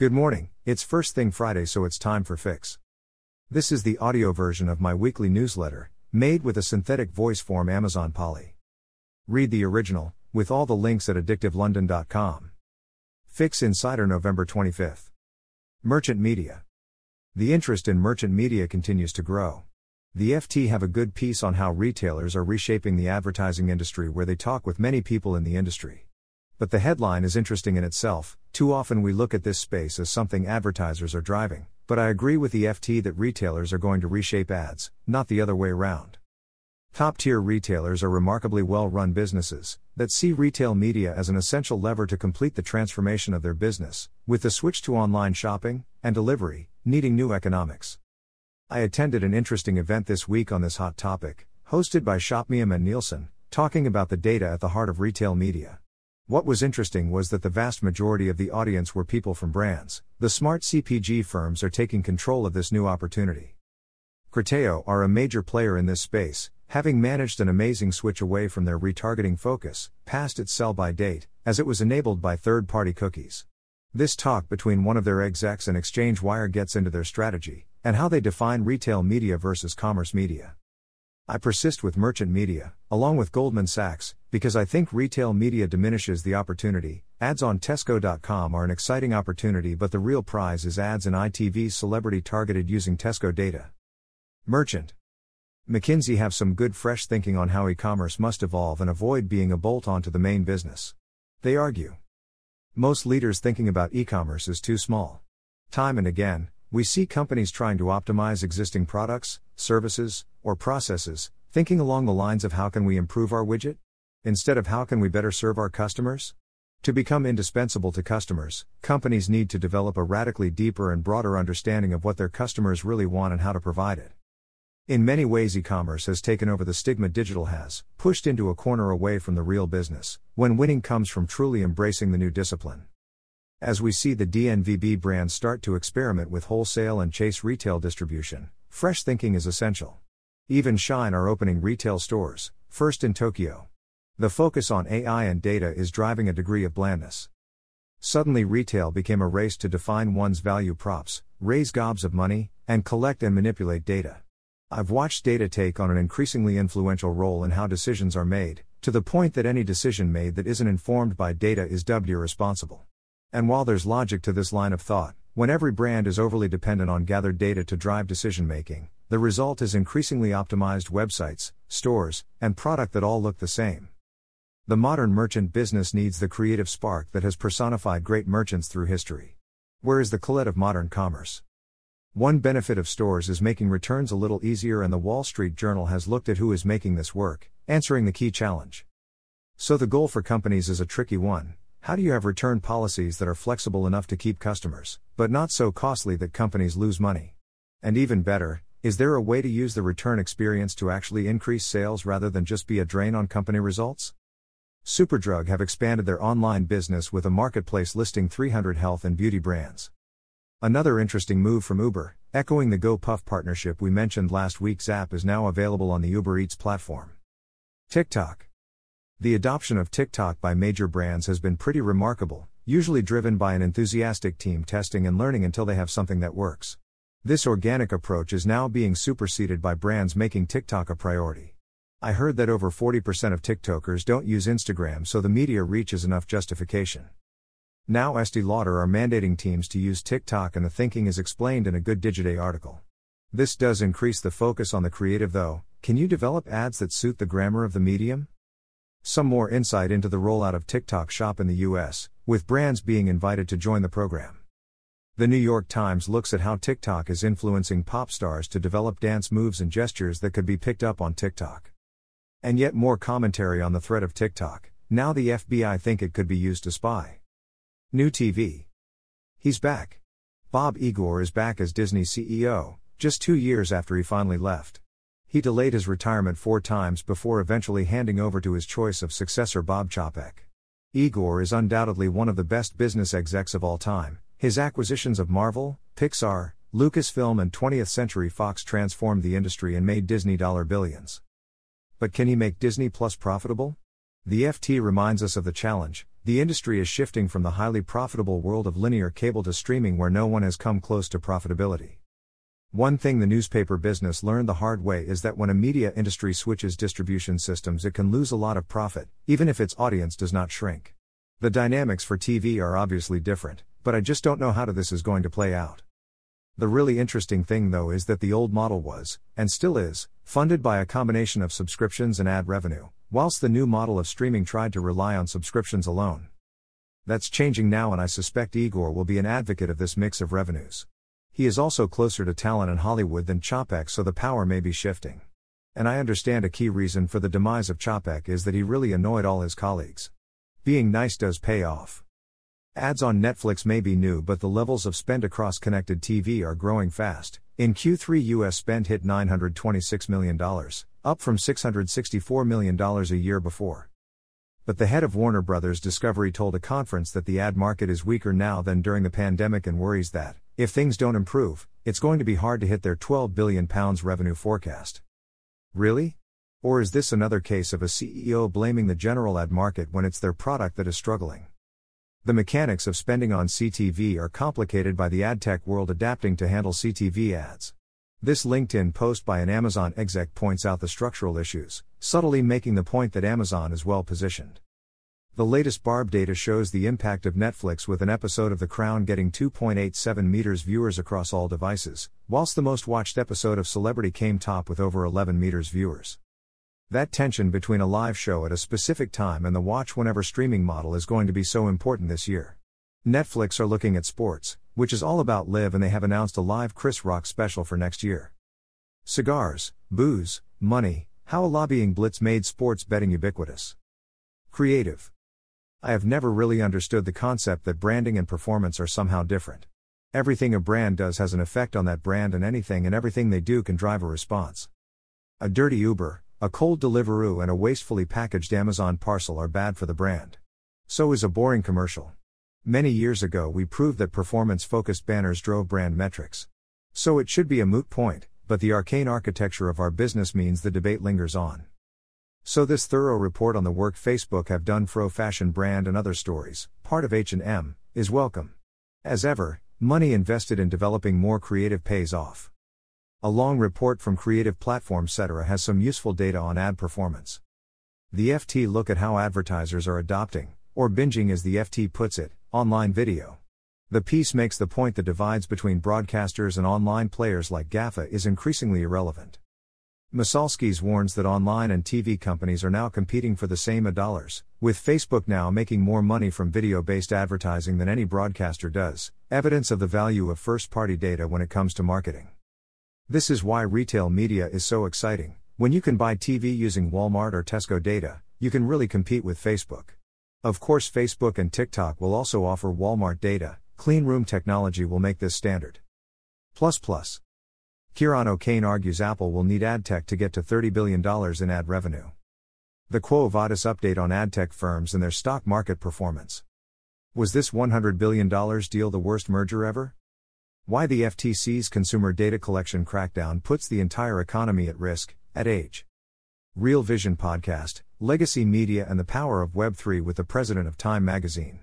Good morning, it's First Thing Friday, so it's time for Fix. This is the audio version of my weekly newsletter, made with a synthetic voice form Amazon Polly. Read the original, with all the links at addictivelondon.com. Fix Insider November 25th. Merchant Media. The interest in merchant media continues to grow. The FT have a good piece on how retailers are reshaping the advertising industry where they talk with many people in the industry. But the headline is interesting in itself. Too often we look at this space as something advertisers are driving, but I agree with the FT that retailers are going to reshape ads, not the other way around. Top tier retailers are remarkably well run businesses that see retail media as an essential lever to complete the transformation of their business, with the switch to online shopping and delivery needing new economics. I attended an interesting event this week on this hot topic, hosted by Shopmium and Nielsen, talking about the data at the heart of retail media. What was interesting was that the vast majority of the audience were people from brands. The smart CPG firms are taking control of this new opportunity. Criteo are a major player in this space, having managed an amazing switch away from their retargeting focus, past its sell by date, as it was enabled by third party cookies. This talk between one of their execs and Exchange Wire gets into their strategy, and how they define retail media versus commerce media. I persist with merchant media, along with Goldman Sachs, because I think retail media diminishes the opportunity. Ads on Tesco.com are an exciting opportunity, but the real prize is ads in ITV celebrity targeted using Tesco data. Merchant. McKinsey have some good fresh thinking on how e commerce must evolve and avoid being a bolt on to the main business. They argue. Most leaders thinking about e commerce is too small. Time and again, we see companies trying to optimize existing products, services, or processes, thinking along the lines of how can we improve our widget? Instead of how can we better serve our customers? To become indispensable to customers, companies need to develop a radically deeper and broader understanding of what their customers really want and how to provide it. In many ways, e commerce has taken over the stigma digital has, pushed into a corner away from the real business, when winning comes from truly embracing the new discipline. As we see the DNVB brands start to experiment with wholesale and chase retail distribution, fresh thinking is essential. Even Shein are opening retail stores, first in Tokyo. The focus on AI and data is driving a degree of blandness. Suddenly, retail became a race to define one's value props, raise gobs of money, and collect and manipulate data. I've watched data take on an increasingly influential role in how decisions are made, to the point that any decision made that isn't informed by data is dubbed irresponsible. And while there's logic to this line of thought, when every brand is overly dependent on gathered data to drive decision making, the result is increasingly optimized websites, stores, and product that all look the same. The modern merchant business needs the creative spark that has personified great merchants through history. Where is the Colette of modern commerce? One benefit of stores is making returns a little easier, and the Wall Street Journal has looked at who is making this work, answering the key challenge. So the goal for companies is a tricky one how do you have return policies that are flexible enough to keep customers, but not so costly that companies lose money? And even better, is there a way to use the return experience to actually increase sales rather than just be a drain on company results? Superdrug have expanded their online business with a marketplace listing 300 health and beauty brands. Another interesting move from Uber, echoing the GoPuff partnership we mentioned last week, Zapp is now available on the Uber Eats platform. TikTok. The adoption of TikTok by major brands has been pretty remarkable, usually driven by an enthusiastic team testing and learning until they have something that works. This organic approach is now being superseded by brands making TikTok a priority. I heard that over 40% of TikTokers don't use Instagram, so the media reach is enough justification. Now, Estee Lauder are mandating teams to use TikTok, and the thinking is explained in a Good Digiday article. This does increase the focus on the creative, though. Can you develop ads that suit the grammar of the medium? Some more insight into the rollout of TikTok Shop in the US, with brands being invited to join the program. The New York Times looks at how TikTok is influencing pop stars to develop dance moves and gestures that could be picked up on TikTok. And yet more commentary on the threat of TikTok. Now the FBI think it could be used to spy. New TV. He's back. Bob Iger is back as Disney CEO, just two years after he finally left. He delayed his retirement four times before eventually handing over to his choice of successor Bob Chapek. Iger is undoubtedly one of the best business execs of all time. His acquisitions of Marvel, Pixar, Lucasfilm, and 20th Century Fox transformed the industry and made Disney dollar billions. But can he make Disney Plus profitable? The FT reminds us of the challenge the industry is shifting from the highly profitable world of linear cable to streaming where no one has come close to profitability. One thing the newspaper business learned the hard way is that when a media industry switches distribution systems, it can lose a lot of profit, even if its audience does not shrink. The dynamics for TV are obviously different, but I just don't know how this is going to play out. The really interesting thing though is that the old model was, and still is, funded by a combination of subscriptions and ad revenue, whilst the new model of streaming tried to rely on subscriptions alone. That's changing now, and I suspect Iger will be an advocate of this mix of revenues. He is also closer to talent in Hollywood than Chapek, so the power may be shifting. And I understand a key reason for the demise of Chapek is that he really annoyed all his colleagues. Being nice does pay off. Ads on Netflix may be new, but the levels of spend across connected TV are growing fast. In Q3, US spend hit $926 million, up from $664 million a year before. But the head of Warner Brothers Discovery told a conference that the ad market is weaker now than during the pandemic and worries that, if things don't improve, it's going to be hard to hit their £12 billion revenue forecast. Really? Or is this another case of a CEO blaming the general ad market when it's their product that is struggling? The mechanics of spending on CTV are complicated by the ad tech world adapting to handle CTV ads. This LinkedIn post by an Amazon exec points out the structural issues, subtly making the point that Amazon is well positioned. The latest Barb data shows the impact of Netflix with an episode of The Crown getting 2.87 meters viewers across all devices, whilst the most watched episode of Celebrity came top with over 11 meters viewers. That tension between a live show at a specific time and the watch whenever streaming model is going to be so important this year. Netflix are looking at sports, which is all about live, and they have announced a live Chris Rock special for next year. Cigars, booze, money, how a lobbying blitz made sports betting ubiquitous. Creative. I have never really understood the concept that branding and performance are somehow different. Everything a brand does has an effect on that brand, and anything and everything they do can drive a response. A dirty Uber, a cold Deliveroo and a wastefully packaged Amazon parcel are bad for the brand. So is a boring commercial. Many years ago, we proved that performance focused banners drove brand metrics. So it should be a moot point, but the arcane architecture of our business means the debate lingers on. So this thorough report on the work Facebook have done for fashion brand and other stories, part of H&M, is welcome. As ever, money invested in developing more creative pays off. A long report from Creative Platform Celtra has some useful data on ad performance. The FT look at how advertisers are adopting, or binging as the FT puts it, online video. The piece makes the point that divides between broadcasters and online players like GAFA is increasingly irrelevant. Masalskis warns that online and TV companies are now competing for the same ad dollars, with Facebook now making more money from video based advertising than any broadcaster does, evidence of the value of first party data when it comes to marketing. This is why retail media is so exciting. When you can buy TV using Walmart or Tesco data, you can really compete with Facebook. Of course, Facebook and TikTok will also offer Walmart data, clean room technology will make this standard. Plus plus. Ciaran O'Kane argues Apple will need ad tech to get to $30 billion in ad revenue. The Quo Vadis update on ad tech firms and their stock market performance. Was this $100 billion deal the worst merger ever? Why the FTC's consumer data collection crackdown puts the entire economy at risk, Ad Age. Real Vision Podcast, Legacy Media and the Power of Web3 with the President of Time Magazine.